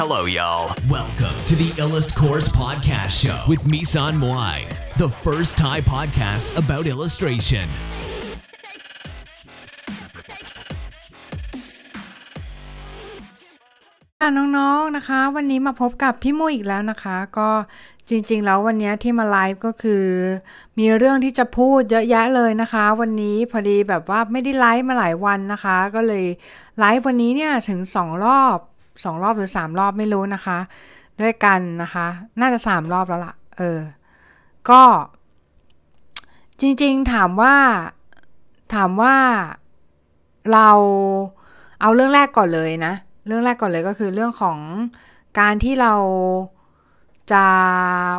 Hello, y'all. Welcome to the Illust Course Podcast Show with Misan Moai, the first Thai podcast about illustration. ค่ะน้องๆ นะคะ วันนี้มาพบกับพี่มุ้ยอีกแล้วนะคะ ก็จริง ๆ แล้ววันนี้ที่มาไลฟ์ก็คือ มีเรื่องที่จะพูดเยอะแยะเลยนะคะ วันนี้พอดีแบบว่าไม่ได้ไลฟ์มาหลายวันนะคะ ก็เลยไลฟ์วันนี้เนี่ยถึงสองรอบ สองรอบหรือสามรอบไม่รู้นะคะ ด้วยกันนะคะ น่าจะสามรอบแล้วล่ะ เออ ก็ จริงๆถามว่าถามว่าเราเอาเรื่องแรกก่อนเลยนะ เรื่องแรกก่อนเลยก็คือเรื่องของการที่เราจะ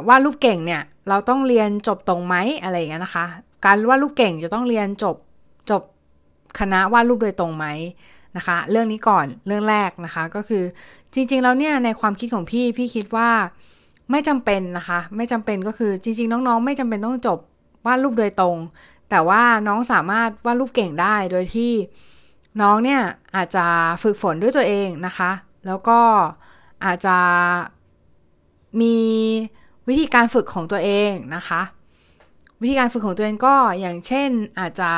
วาดรูปเก่งเนี่ย เราต้องเรียนจบตรงไหมอะไรอย่างเงี้ยนะคะ การวาดรูปเก่งจะต้องเรียนจบจบคณะวาดรูปโดยตรงไหม นะคะ เรื่องนี้ก่อนเรื่องแรกนะคะ ก็คือจริง ๆ แล้วเนี่ยในความคิดของพี่พี่คิดว่าไม่จำเป็นนะคะ ไม่จำเป็นก็คือจริง ๆ น้องๆ ไม่จำเป็นต้องจบวาดรูปโดยตรง แต่ว่าน้องสามารถวาดรูปเก่งได้โดยที่น้องเนี่ยอาจจะฝึกฝนด้วยตัวเองนะคะ แล้วก็อาจจะมีวิธีการฝึกของตัวเองนะคะ วิธีการฝึกของตัวเองก็อย่างเช่นอาจจะ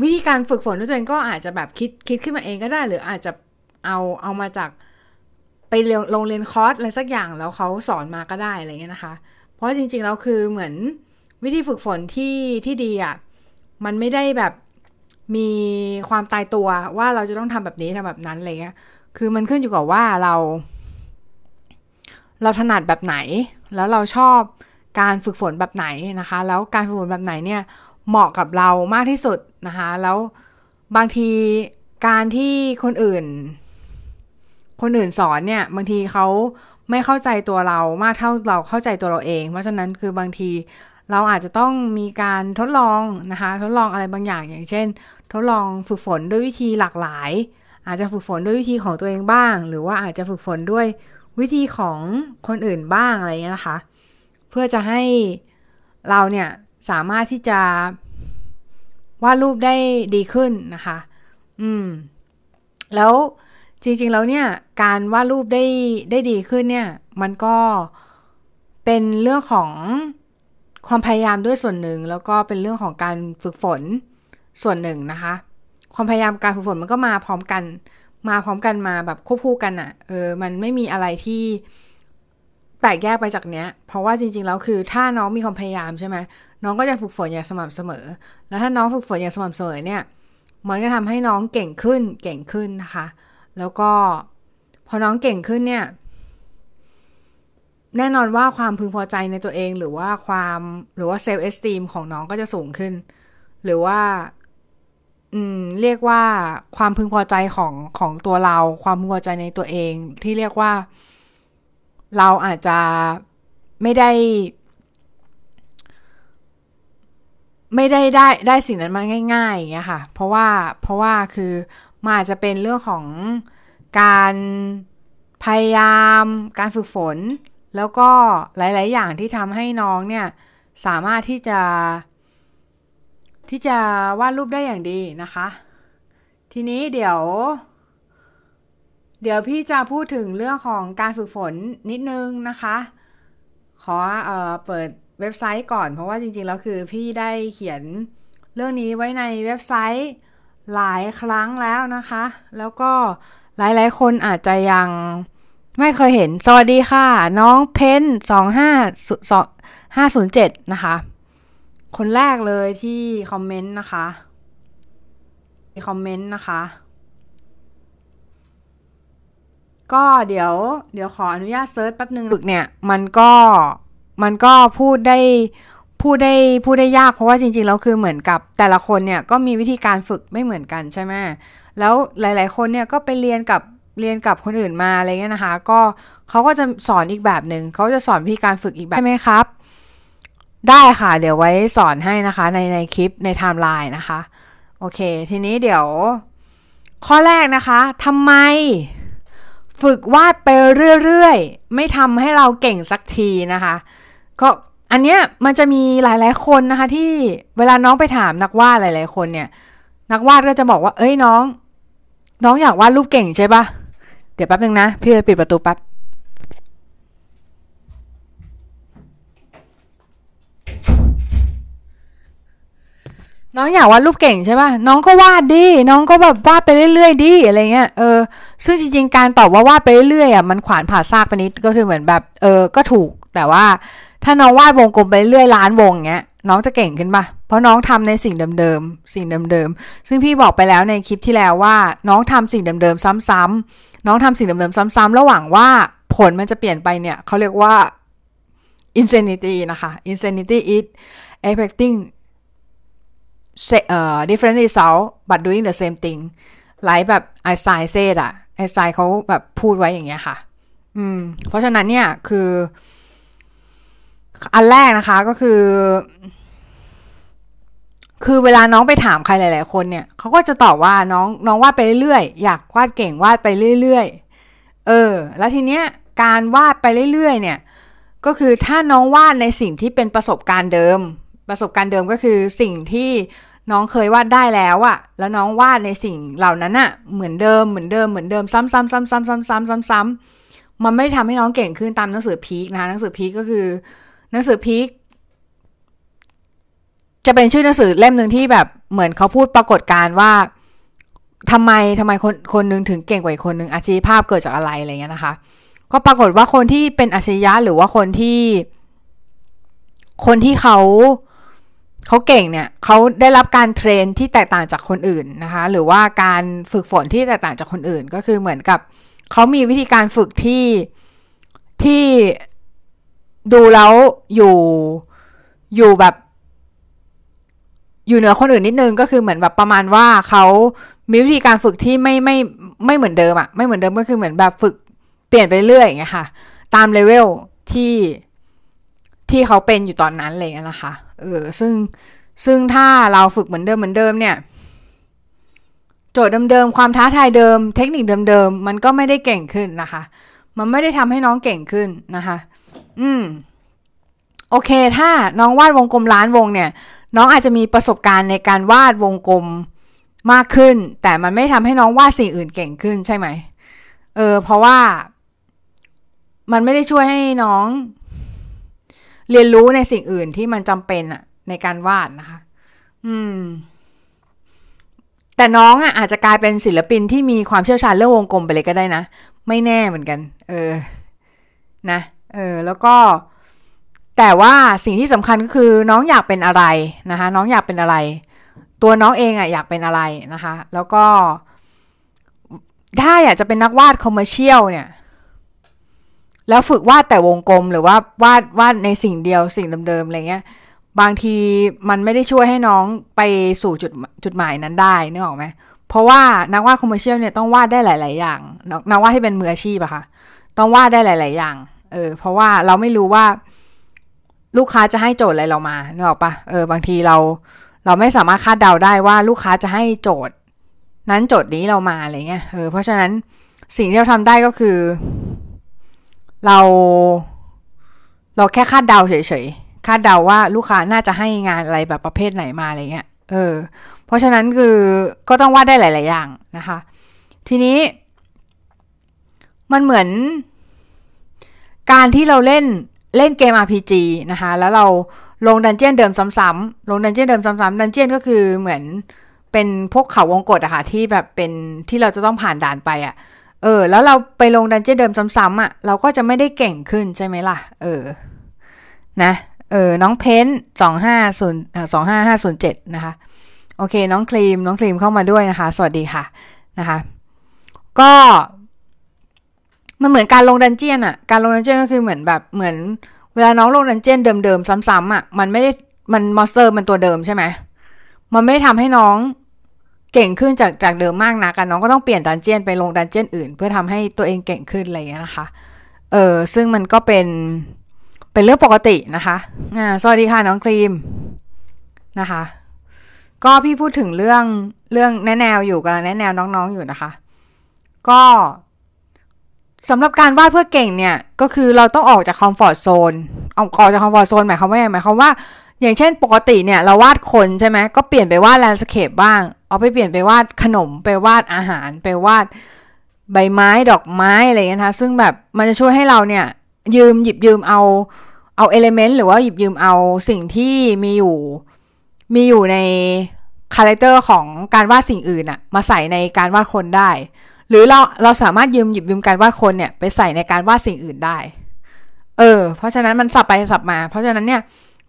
วิธีการฝึกฝนด้วยตัวเองก็อาจจะแบบคิดคิดขึ้นมาเองก็ได้ หรืออาจจะเอาเอามาจากไปเรียนโรงเรียนคอร์สอะไรสักอย่างแล้วเขาสอนมาก็ได้อะไรเงี้ยนะคะ เพราะจริงๆแล้วคือเหมือนวิธีฝึกฝนที่ที่ดีอะ่ะมันไม่ได้แบบมีความตายตัวว่าเราจะต้องทำแบบนี้ทำแบบนั้นอะไรเงี้ย คือมันขึ้นอยู่กับว่าเรา เราถนัดแบบไหน แล้วเราชอบการฝึกฝนแบบไหนนะคะ แล้วการฝึกฝนแบบไหนเนี่ย เหมาะกับเรามากที่สุดนะคะ แล้วบางทีการที่คนอื่น คนอื่นสอนเนี่ย บางทีเขาไม่เข้าใจตัวเรามากเท่าเราเข้าใจตัวเราเอง เพราะฉะนั้นคือบางทีเราอาจจะต้องมีการทดลองนะคะ ทดลองอะไรบางอย่างอย่างเช่น ทดลองฝึกฝนด้วยวิธีหลากหลาย อาจจะฝึกฝนด้วยวิธีของตัวเองบ้าง หรือว่าอาจจะฝึกฝนด้วยวิธีของคนอื่นบ้างอะไรเงี้ยนะคะ เพื่อจะให้เราเนี่ย สามารถที่จะวาดรูปได้ดีขึ้นนะคะ อืม แล้วจริงๆแล้วเนี่ย การวาดรูปได้ได้ดีขึ้นเนี่ย มันก็เป็นเรื่องของความพยายามด้วยส่วนหนึ่ง แล้วก็เป็นเรื่องของการฝึกฝนส่วนหนึ่งนะคะ ความพยายามการฝึกฝนมันก็มาพร้อมกัน มาพร้อมกันมาแบบควบคู่กันอะ่ะ เออ มันไม่มีอะไรที่ แปลกแยกไปจากเนี้ย เพราะว่าจริงๆแล้วคือถ้าน้องมีความพยายามใช่ไหมน้องก็จะฝึกฝนอย่างสม่ำเสมอ แล้วถ้าน้องฝึกฝนอย่างสม่ำเสมอเนี่ย มันก็ทำให้น้องเก่งขึ้นเก่งขึ้นนะคะ แล้วก็พอน้องเก่งขึ้นเนี่ย แน่นอนว่าความพึงพอใจในตัวเองหรือว่าความหรือว่าเซลล์เอสตีมของน้องก็จะสูงขึ้น หรือว่าอืมเรียกว่าความพึงพอใจของของตัวเรา ความพึงพอใจในตัวเองที่เรียกว่า เราอาจจะไม่ได้ ไม่ได้ได้ได้สิ่งนั้นมาง่ายๆอย่างเงี้ยค่ะ เพราะว่าเพราะว่าคือมันอาจจะเป็นเรื่องของการพยายาม การฝึกฝน แล้วก็หลาย ๆ อย่างที่ทำให้น้องเนี่ยสามารถที่จะที่จะวาดรูปได้อย่างดีนะคะ ทีนี้เดี๋ยว เดี๋ยวพี่จะพูดถึงเรื่องของการฝึกฝนนิดนึงนะคะ ขอเอ่อเปิดเว็บไซต์ก่อน เพราะว่าจริงๆแล้วคือพี่ได้เขียนเรื่องนี้ไว้ในเว็บไซต์หลายครั้งแล้วนะคะ แล้วก็หลายๆ คนอาจจะยังไม่เคยเห็น สวัสดีค่ะ น้องเพนสองห้าสองห้าศูนย์เจ็ดนะคะ คนแรกเลยที่คอมเมนต์นะคะคอมเมนต์นะคะ ก็เดี๋ยวเดี๋ยวขออนุญาต search แป๊บนึงฝึกเนี่ยมันก็มันก็พูดได้พูดได้พูดได้ยากเพราะว่าจริงๆแล้วคือเหมือนกับแต่ละคนเนี่ยก็มีวิธีการฝึกไม่เหมือนกันใช่ไหมแล้วหลาย ๆ คนเนี่ยก็ไปเรียนกับเรียนกับคนอื่นมาอะไรเงี้ยนะคะ ก็เขาก็จะสอนอีกแบบหนึ่งเขาจะสอนวิธีการฝึกอีกแบบใช่ไหมครับ ได้ค่ะเดี๋ยวไว้สอนให้นะคะในในคลิปในไทม์ไลน์นะคะโอเค ทีนี้เดี๋ยว ข้อแรกนะคะทำไม ฝึกวาดไปเรื่อยๆ ไม่ทำให้เราเก่งสักทีนะคะ ก็อันเนี้ยมันจะมีหลายๆคนนะคะ ที่เวลาน้องไปถามนักวาดหลาย ๆ คนเนี่ย นักวาดก็จะบอกว่า เอ้ยน้อง น้องอยากวาดรูปเก่งใช่ปะเดี๋ยวแป๊บนึงนะ พี่ไปปิดประตูแป๊บ น้องอยากวาดรูปเก่งใช่ป่ะ น้องก็วาดดิ น้องก็แบบวาดไปเรื่อยๆดิอะไรเงี้ย เออ ซึ่งจริงๆ การตอบว่าวาดไปเรื่อยๆอะ มันขวานผ่าซากไปนิด ก็คือเหมือนแบบ เออ ก็ถูก แต่ว่า ถ้าน้องวาดวงกลมไปเรื่อยล้านวงเงี้ย น้องจะเก่งขึ้นปะเพราะน้องทำในสิ่งเดิมๆ สิ่งเดิมๆ ซึ่งพี่บอกไปแล้วในคลิปที่แล้วว่า น้องทำสิ่งเดิมๆซ้ำๆน้องทำสิ่งเดิมๆซ้ำๆระหว่างว่าผลมันจะเปลี่ยนไปเนี่ยเขาเรียกว่า insanity นะคะ insanity is expecting different result but doing the same thing ไลฟ์แบบไอสไตน์เซดอะไอสไตน์เขาแบบพูดไว้อย่างเงี้ยค่ะ อืม เพราะฉะนั้นเนี่ยคือ อันแรกนะคะก็คือ คือเวลาน้องไปถามใครหลาย ๆ คนเนี่ยเขาก็จะตอบว่าน้องน้องวาดไปเรื่อยๆอยากวาดเก่งวาดไปเรื่อยๆเออ แล้วทีเนี้ยการวาดไปเรื่อยๆเนี่ย ก็คือถ้าน้องวาดในสิ่งที่เป็นประสบการณ์เดิม ประสบการณ์เดิมก็คือสิ่งที่น้องเคยวาดได้แล้วอะแล้วน้องวาดในสิ่งเหล่านั้นอะเหมือนเดิมเหมือนเดิมเหมือนเดิมซ้ำๆๆๆๆๆๆๆมันไม่ทำให้น้องเก่งขึ้นตามหนังสือพีคนะคะหนังสือพีคก็คือ หนังสือพีคจะเป็นชื่อหนังสือเล่มหนึ่งที่แบบเหมือนเขาพูดปรากฏการณ์ว่าทำไมทำไมคนคนนึงถึงเก่งกว่าอีกคนนึงอาชีพภาพเกิดจากอะไรอะไรเงี้ยนะคะ ก็ปรากฏว่าคนที่เป็นอาชญะหรือว่าคนที่ คนที่เขาเเขาเก่งเนี่ยเขาได้รับการเทรนที่แตกต่างจากคนอื่นนะคะ หรือว่าการฝึกฝนที่แตกต่างจากคนอื่น ก็คือเหมือนกับเขามีวิธีการฝึกที่ที่ดูแล้วอยู่อยู่แบบอยู่เหนือคนอื่นนิดนึงก็คือเหมือนแบบประมาณว่าเขามีวิธีการฝึกที่ไม่ไม่ไม่เหมือนเดิมอะไม่เหมือนเดิมก็คือเหมือนแบบฝึกเปลี่ยนไปเรื่อยอย่างเงี้ยค่ะ ตามเลเวลที่ที่เขาเป็นอยู่ตอนนั้นเลยนะคะ เออซึ่งซึ่งถ้าเราฝึกเหมือนเดิมเหมือนเดิมเนี่ยโจทย์เดิมๆ ความท้าทายเดิม เทคนิคเดิมๆ มันก็ไม่ได้เก่งขึ้นนะคะ มันไม่ได้ทำให้น้องเก่งขึ้นนะคะ อืม โอเค ถ้าน้องวาดวงกลมล้านวงเนี่ย น้องอาจจะมีประสบการณ์ในการวาดวงกลมมากขึ้น แต่มันไม่ทำให้น้องวาดสิ่งอื่นเก่งขึ้นใช่ไหม เออ เพราะว่า มันไม่ได้ช่วยให้น้อง เรียนรู้ในสิ่งอื่นที่มันจำเป็นอะในการวาดนะคะ อืม แต่น้องอะอาจจะกลายเป็นศิลปินที่มีความเชี่ยวชาญเรื่องวงกลมไปเลยก็ได้นะ ไม่แน่เหมือนกัน เออ นะ เออ แล้วก็ แต่ว่าสิ่งที่สำคัญก็คือ น้องอยากเป็นอะไรนะคะ น้องอยากเป็นอะไร ตัวน้องเองอะอยากเป็นอะไรนะคะ แล้วก็ถ้าอยากจะเป็นนักวาดคอมเมอร์เชียลเนี่ย แล้วฝึกวาดแต่วงกลมหรือว่าวาดวาดในสิ่งเดียวสิ่งเดิมๆอะไรเงี้ยบางทีมันไม่ได้ช่วยให้น้องไปสู่จุดจุดหมายนั้นได้นึกออกไหมเพราะว่านักวาด commercial เนี่ยต้องวาดได้หลาย ๆ อย่างนักวาดที่เป็นมืออาชีพอะค่ะต้องวาดได้หลาย ๆ อย่างเออเพราะว่าเราไม่รู้ว่าลูกค้าจะให้โจทย์อะไรเรามานึกออกปะเออบางทีเราเราไม่สามารถคาดเดาได้ว่าลูกค้าจะให้โจทย์ นั้นโจทย์นี้เรามาอะไรเงี้ยเออเพราะฉะนั้นสิ่งที่เราทำได้ก็คือ เรา เราแค่คาดเดาเฉยๆ คาดเดาว่าลูกค้าน่าจะให้งานอะไรแบบประเภทไหนมาอะไรเงี้ย เออ เพราะฉะนั้นคือก็ต้องวาดได้หลาย ๆ อย่างนะคะ ทีนี้ มันเหมือน การที่เราเล่นเล่นเกม RPG นะคะ แล้วเราลงดันเจียนเดิมซ้ำๆ ลงดันเจียนเดิมซ้ำๆ ดันเจียนก็คือเหมือนเป็นพวกเขาวงกฏอะค่ะที่แบบเป็นที่เราจะต้องผ่านด่านไปอะ เออ แล้วเราไปลงดันเจี้ยนเดิมซ้ำๆอะเราก็จะไม่ได้เก่งขึ้นใช่ไหมล่ะ เออ นะ เออ น้องเพนสองห้าศูนย์สองห้าห้าศูนย์เจ็ดนะคะ โอเค น้องครีม น้องครีมเข้ามาด้วยนะคะ สวัสดีค่ะ นะคะ ก็ มันเหมือนการลง dungeon อะการลง dungeon ก็คือเหมือนแบบ เหมือน เวลาน้องลง dungeon เดิมๆซ้ำๆอะมันไม่ได้ มัน monster มันตัวเดิมใช่ไหมมันไม่ทำให้น้อง เก่งขึ้นจากจากเดิมมากนะกันน้องก็ต้องเปลี่ยน dungeon ไปลง dungeon อื่น เพื่อทำให้ตัวเองเก่งขึ้นอะไรอย่างเงี้ยนะคะ เออซึ่งมันก็เป็นเป็นเรื่องปกตินะคะอ่าสวัสดีค่ะน้องครีมนะคะ ก็พี่พูดถึงเรื่องเรื่องแนแนวอยู่กำลังแนแนวน้องๆอยู่นะคะ ก็สำหรับการวาดเพื่อเก่งเนี่ย ก็คือเราต้องออกจาก comfort zone ออกจาก comfort zone หมายความว่าหมายความว่า อย่างเช่นปกติเนี่ย เราวาดคนใช่ไหมก็เปลี่ยนไปวาด landscape บ้าง เอาไปเปลี่ยนไปวาดขนมไปวาดอาหารไปวาดใบไม้ดอกไม้อะไรเงี้ยนะคะซึ่งแบบมันจะช่วยให้เราเนี่ย ยืมหยิบยืมเอาเอา element หรือว่าหยิบยืมเอาสิ่งที่มีอยู่มีอยู่ใน character ของการวาดสิ่งอื่นอะมาใส่ในการวาดคนได้ หรือเราเราสามารถยืมหยิบยืมการวาดคนเนี่ยไปใส่ในการวาดสิ่งอื่นได้ เออ เพราะฉะนั้นมันสับไปสับมา เพราะฉะนั้นเนี่ย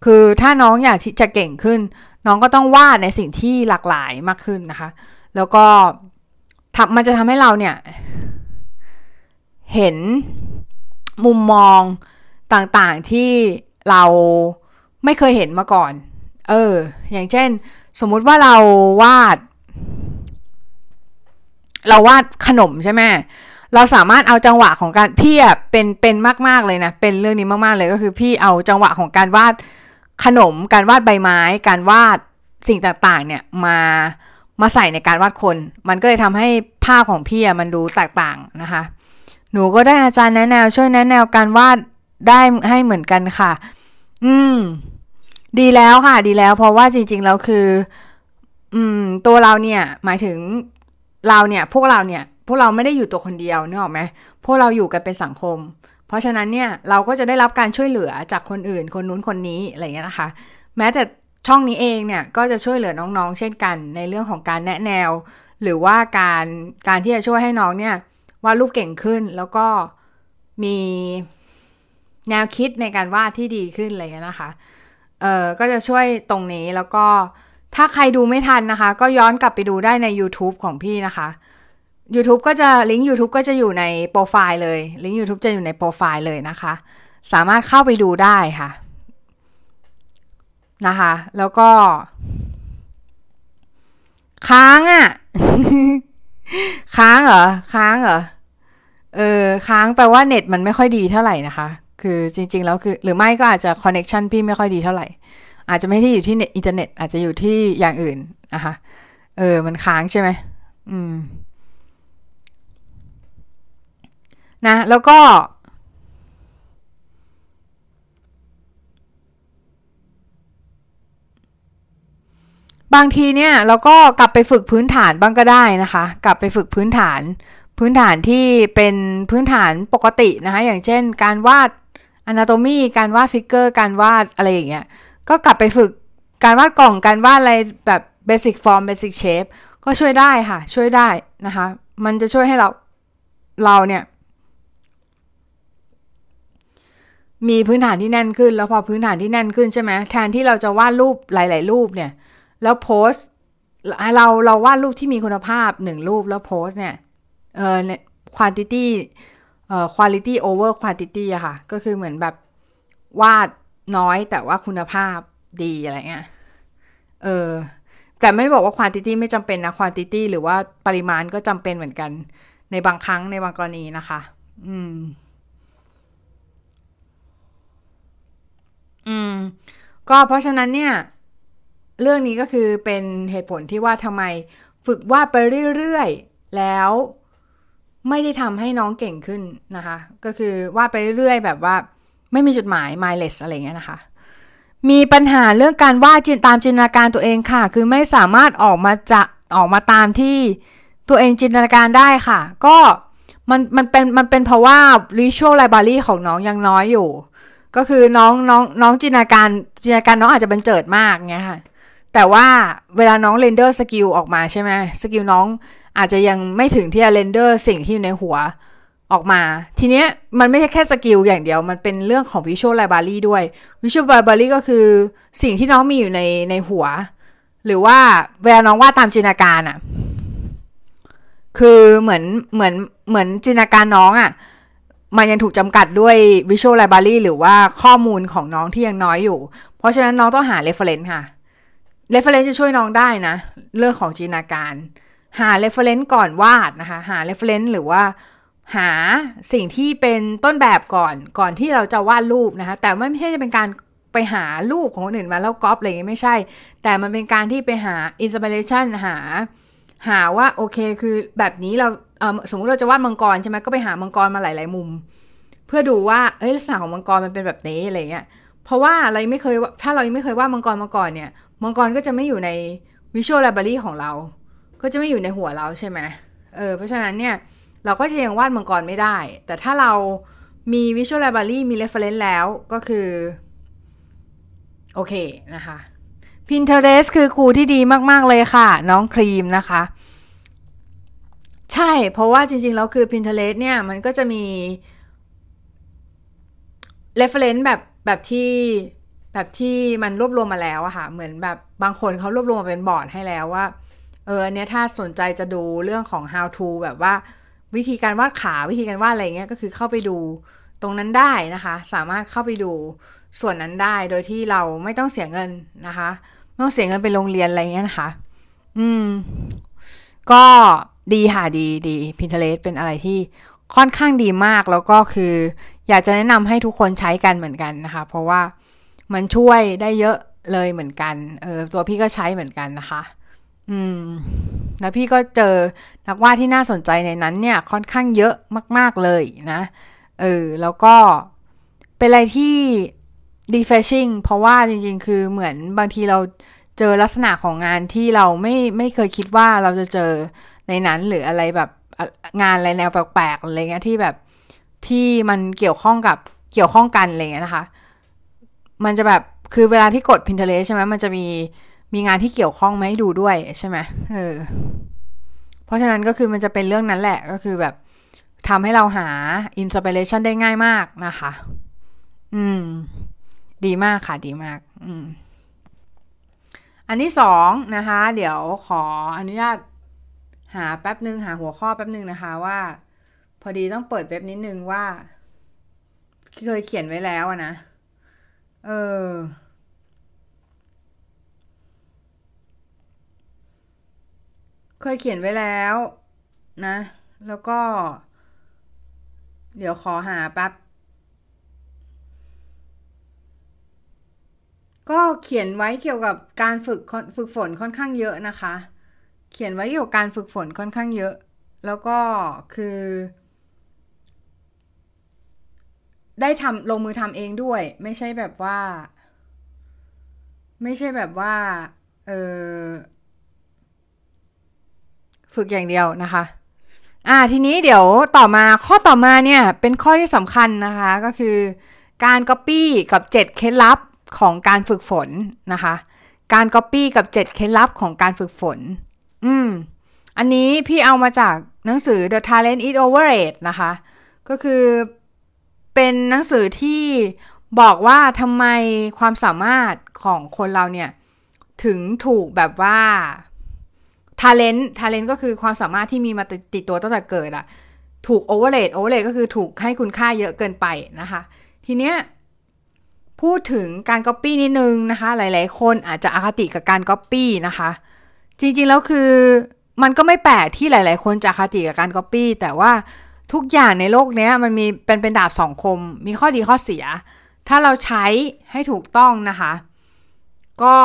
คือถ้าน้องอยากที่จะเก่งขึ้น น้องก็ต้องวาดในสิ่งที่หลากหลายมากขึ้นนะคะ แล้วก็ทำมันจะทำให้เราเนี่ย เห็นมุมมองต่างๆที่เราไม่เคยเห็นมาก่อน เออ อย่างเช่น สมมุติว่าเราวาด เราวาดขนมใช่ไหมเราสามารถเอาจังหวะของการพี่อะเป็นเป็นมากๆเลยนะ เป็นเรื่องนี้มากๆเลยก็คือพี่เอาจังหวะของการวาด ขนมการวาดใบไม้ การวาดสิ่งต่างๆ เนี่ยมามาใส่ในการวาดคน มันก็เลยทำให้ภาพของพี่มันดูแตกต่างนะคะ หนูก็ได้อาจารย์แนะแนวช่วยแนะแนวการวาดได้ให้เหมือนกันค่ะ อืม ดีแล้วค่ะ ดีแล้ว เพราะว่าจริงๆแล้วคือ อืม ตัวเราเนี่ย หมายถึงเราเนี่ย พวกเราเนี่ย พวกเราไม่ได้อยู่ตัวคนเดียวนึกออกไหมพวกเราอยู่กันเป็นสังคม เพราะฉะนั้นเนี่ยเราก็จะได้รับการช่วยเหลือจากคนอื่น คนนู้นคนนี้อะไรเงี้ยนะคะ แม้แต่ช่องนี้เองเนี่ยก็จะช่วยเหลือน้องๆ เช่นกัน ในเรื่องของการแนะแนว หรือว่าการการที่จะช่วยให้น้องเนี่ยวาดรูปเก่งขึ้นแล้วก็มีแนวคิดในการวาดที่ดีขึ้นอะไรเงี้ยนะคะเออก็จะช่วยตรงนี้แล้วก็ถ้าใครดูไม่ทันนะคะ ก็ย้อนกลับไปดูได้ใน YouTube ของพี่นะคะ YouTube ก็จะลิงก์ YouTube ก็จะอยู่ในโปรไฟล์เลย ลิงก์ YouTube จะอยู่ในโปรไฟล์เลยนะคะ สามารถเข้าไปดูได้ค่ะนะคะ แล้วก็ ค้างอะ่ะ ค้างเหรอ ค้างเหรอ เออ ค้างแปลว่าเน็ตมันไม่ค่อยดีเท่าไหร่นะคะ คือจริง ๆ แล้วคือ หรือไม่ก็อาจจะ connection พี่ไม่ค่อยดีเท่าไหร่ อาจจะไม่ที่อยู่ที่เน็ตอินเทอร์เน็ต อาจจะอยู่ที่อย่างอื่นนะคะ เออ มันค้างใช่ไหม อืม นะ แล้วก็บางทีเนี่ยเราก็กลับไปฝึกพื้นฐานบ้างก็ได้นะคะ กลับไปฝึกพื้นฐาน พื้นฐานที่เป็นพื้นฐานปกตินะคะ อย่างเช่น การวาด anatomy การวาดฟิกเกอร์ การวาดอะไรอย่างเงี้ยก็กลับไปฝึกการวาดกล่องการวาดอะไรแบบ basic form basic shape ก็ช่วยได้ค่ะ ช่วยได้นะคะ มันจะช่วยให้เราเราเนี่ย มีพื้นฐานที่แน่นขึ้น แล้วพอพื้นฐานที่แน่นขึ้นใช่ไหมแทนที่เราจะวาดรูปหลาย ๆ รูปเนี่ย แล้วโพสเราเราวาดรูปที่มีคุณภาพหนึ่งรูปแล้วโพสเนี่ยเอ่อ quantity เอ่อ quality over quantity อะค่ะ ก็คือเหมือนแบบวาดน้อยแต่ว่าคุณภาพดีอะไรเงี้ยเออแต่ไม่ได้บอกว่า quantity ไม่จำเป็นนะ quantity หรือว่าปริมาณก็จำเป็นเหมือนกัน ในบางครั้งในบางกรณีนะคะ อืม อืม ก็เพราะฉะนั้นเนี่ย เรื่องนี้ก็คือเป็นเหตุผลที่ว่าทำไมฝึกวาดไปเรื่อยๆ แล้วไม่ได้ทำให้น้องเก่งขึ้นนะคะ ก็คือวาดไปเรื่อยๆ แบบว่าไม่มีจุดหมาย mindless อะไรเงี้ยนะคะ มีปัญหาเรื่องการวาดจินตามจินตนาการตัวเองค่ะ คือไม่สามารถออกมาจะออกมาตามที่ตัวเองจินตนาการได้ค่ะ ก็มันมันเป็นมันเป็นเพราะว่า visual library ของน้องยังน้อยอยู่ ก็คือน้องน้องน้องจินตนาการจินตนาการน้องอาจจะบันเจิดมากเงี้ยค่ะ แต่ว่าเวลาน้อง render skill ออกมาใช่ไหม skill น้องอาจจะยังไม่ถึงที่จะ render สิ่งที่อยู่ในหัวออกมา ทีเนี้ยมันไม่ใช่แค่สกิลอย่างเดียว มันเป็นเรื่องของ Visual Library ด้วย Visual Library ก็คือสิ่งที่น้องมีอยู่ในในหัว หรือว่าเวลาน้องวาดตามจินตนาการอะ่ะ คือเหมือนเหมือนเหมือนจินตนาการน้องอะ่ะ มันยังถูกจำกัดด้วย Visual Library หรือว่าข้อมูลของน้องที่ยังน้อยอยู่ เพราะฉะนั้นน้องต้องหา reference ค่ะ reference จะช่วยน้องได้นะ เรื่องของจินตนาการ หา reference ก่อนวาดนะคะ หา reference หรือว่าหาสิ่งที่เป็นต้นแบบก่อนก่อนที่เราจะวาดรูปนะคะ แต่ไม่ใช่จะเป็นการไปหารูปของคนอื่นมาแล้วก๊อปอะไรอย่างงี้ไม่ใช่ แต่มันเป็นการที่ไปหา inspiration หา หาว่าโอเคคือแบบนี้เรา สมมุติเราจะวาดมังกรใช่ไหมก็ไปหามังกรมาหลาย ๆ มุม เพื่อดูว่าเอ้ยลักษณะของมังกรมันเป็นแบบนี้อะไรเงี้ยเพราะว่าเราไม่เคยถ้าเรายังไม่เคยวาดมังกรมาก่อนเนี่ย มังกรก็จะไม่อยู่ใน visual library ของเรา ก็จะไม่อยู่ในหัวเราใช่ไหมเออเพราะฉะนั้นเนี่ยเราก็จะยังวาดมังกรไม่ได้ แต่ถ้าเรามี Visual Library มี Reference แล้วก็คือ โอเคนะคะ Pinterest คือครูที่ดีมาก ๆ เลยค่ะ น้องครีมนะคะ ใช่ เพราะว่าจริงๆ แล้วคือ Pinterest เนี่ย มันก็จะมี reference แบบแบบที่แบบที่มันรวบรวมมาแล้วอะค่ะ เหมือนแบบบางคนเขารวบรวมมาเป็นบอร์ดให้แล้วว่า เอออันเนี้ยถ้าสนใจจะดูเรื่องของ how to แบบว่าวิธีการวาดขาวิธีการวาดอะไรเงี้ยก็คือเข้าไปดูตรงนั้นได้นะคะ สามารถเข้าไปดูส่วนนั้นได้โดยที่เราไม่ต้องเสียเงินนะคะ ไม่ต้องเสียเงินไปโรงเรียนอะไรเงี้ยนะคะ อืม ก็ ดีค่ะดีดี Pinterest เป็นอะไรที่ค่อนข้างดีมากแล้วก็คือ อยากจะแนะนำให้ทุกคนใช้กันเหมือนกันนะคะ เพราะว่ามันช่วยได้เยอะเลยเหมือนกันเออตัวพี่ก็ใช้เหมือนกันนะคะ อืม แล้วพี่ก็เจอนักวาดที่น่าสนใจในนั้นเนี่ย ค่อนข้างเยอะมาก ๆเลยนะเออแล้วก็เป็นอะไรที่ refreshing เพราะว่าจริง ๆ คือเหมือนบางทีเราเจอลักษณะของงานที่เราไม่ไม่เคยคิดว่าเราจะเจอ ในนั้นหรืออะไรแบบงานอะไรแนวแปลกๆอะไรเงี้ยที่แบบที่มันเกี่ยวข้องกับเกี่ยวข้องกันอะไรเงี้ยนะคะ มันจะแบบคือเวลาที่กด Pinterest ใช่ไหมมันจะมีมีงานที่เกี่ยวข้องมาให้ดูด้วยใช่ไหมเออเพราะฉะนั้นก็คือมันจะเป็นเรื่องนั้นแหละก็คือแบบทำให้เราหาอินสปิเรชันได้ง่ายมากนะคะ อืม ดีมากค่ะดีมาก อืม อันที่สองนะคะ เดี๋ยวขออนุญาต หาแป๊บหนึ่งหาหัวข้อแป๊บหนึ่งนะคะว่า พอดีต้องเปิดเว็บนิดนึงว่า เคยเขียนไว้แล้วนะ เออ เคยเขียนไว้แล้วนะ แล้วก็ เดี๋ยวขอหาแป๊บก็เขียนไว้เกี่ยวกับการฝึกฝึกฝนค่อนข้างเยอะนะคะ เขียนไว้เกี่ยวกับการฝึกฝนค่อนข้างเยอะ แล้วก็คือ ได้ทำลงมือทำเองด้วย ไม่ใช่แบบว่า ไม่ใช่แบบว่า เออฝึกอย่างเดียวนะคะ อ่า ทีนี้เดี๋ยวต่อมาข้อต่อมาเนี่ย เป็นข้อที่สำคัญนะคะก็คือการ Copy กับ 7 เคล็ดลับของการฝึกฝนนะคะ การ Copy กับ 7 เคล็ดลับของการฝึกฝน อืม อันนี้พี่เอามาจากหนังสือ The Talent is Overrated นะคะ ก็คือเป็นหนังสือที่บอกว่าทำไมความสามารถของคนเราเนี่ย ถึงถูกแบบว่า talent talent ก็คือความสามารถที่มีมาติดตัวตั้งแต่เกิดอะถูก overrate overrate ก็คือถูกให้คุณค่าเยอะเกินไปนะคะ ทีเนี้ยพูดถึงการ Copy นิดนึงนะคะ หลาย ๆ คนอาจจะอคติกับการ Copy นะคะ จริงๆแล้วคือมันก็ไม่แปลกที่หลาย ๆ คนจะอคติกับการก๊อปปี้แต่ว่าทุกอย่างในโลกนี้มันมีเป็นเป็นดาบสองคม มีข้อดีข้อเสีย ถ้าเราใช้ให้ถูกต้องนะคะ ก็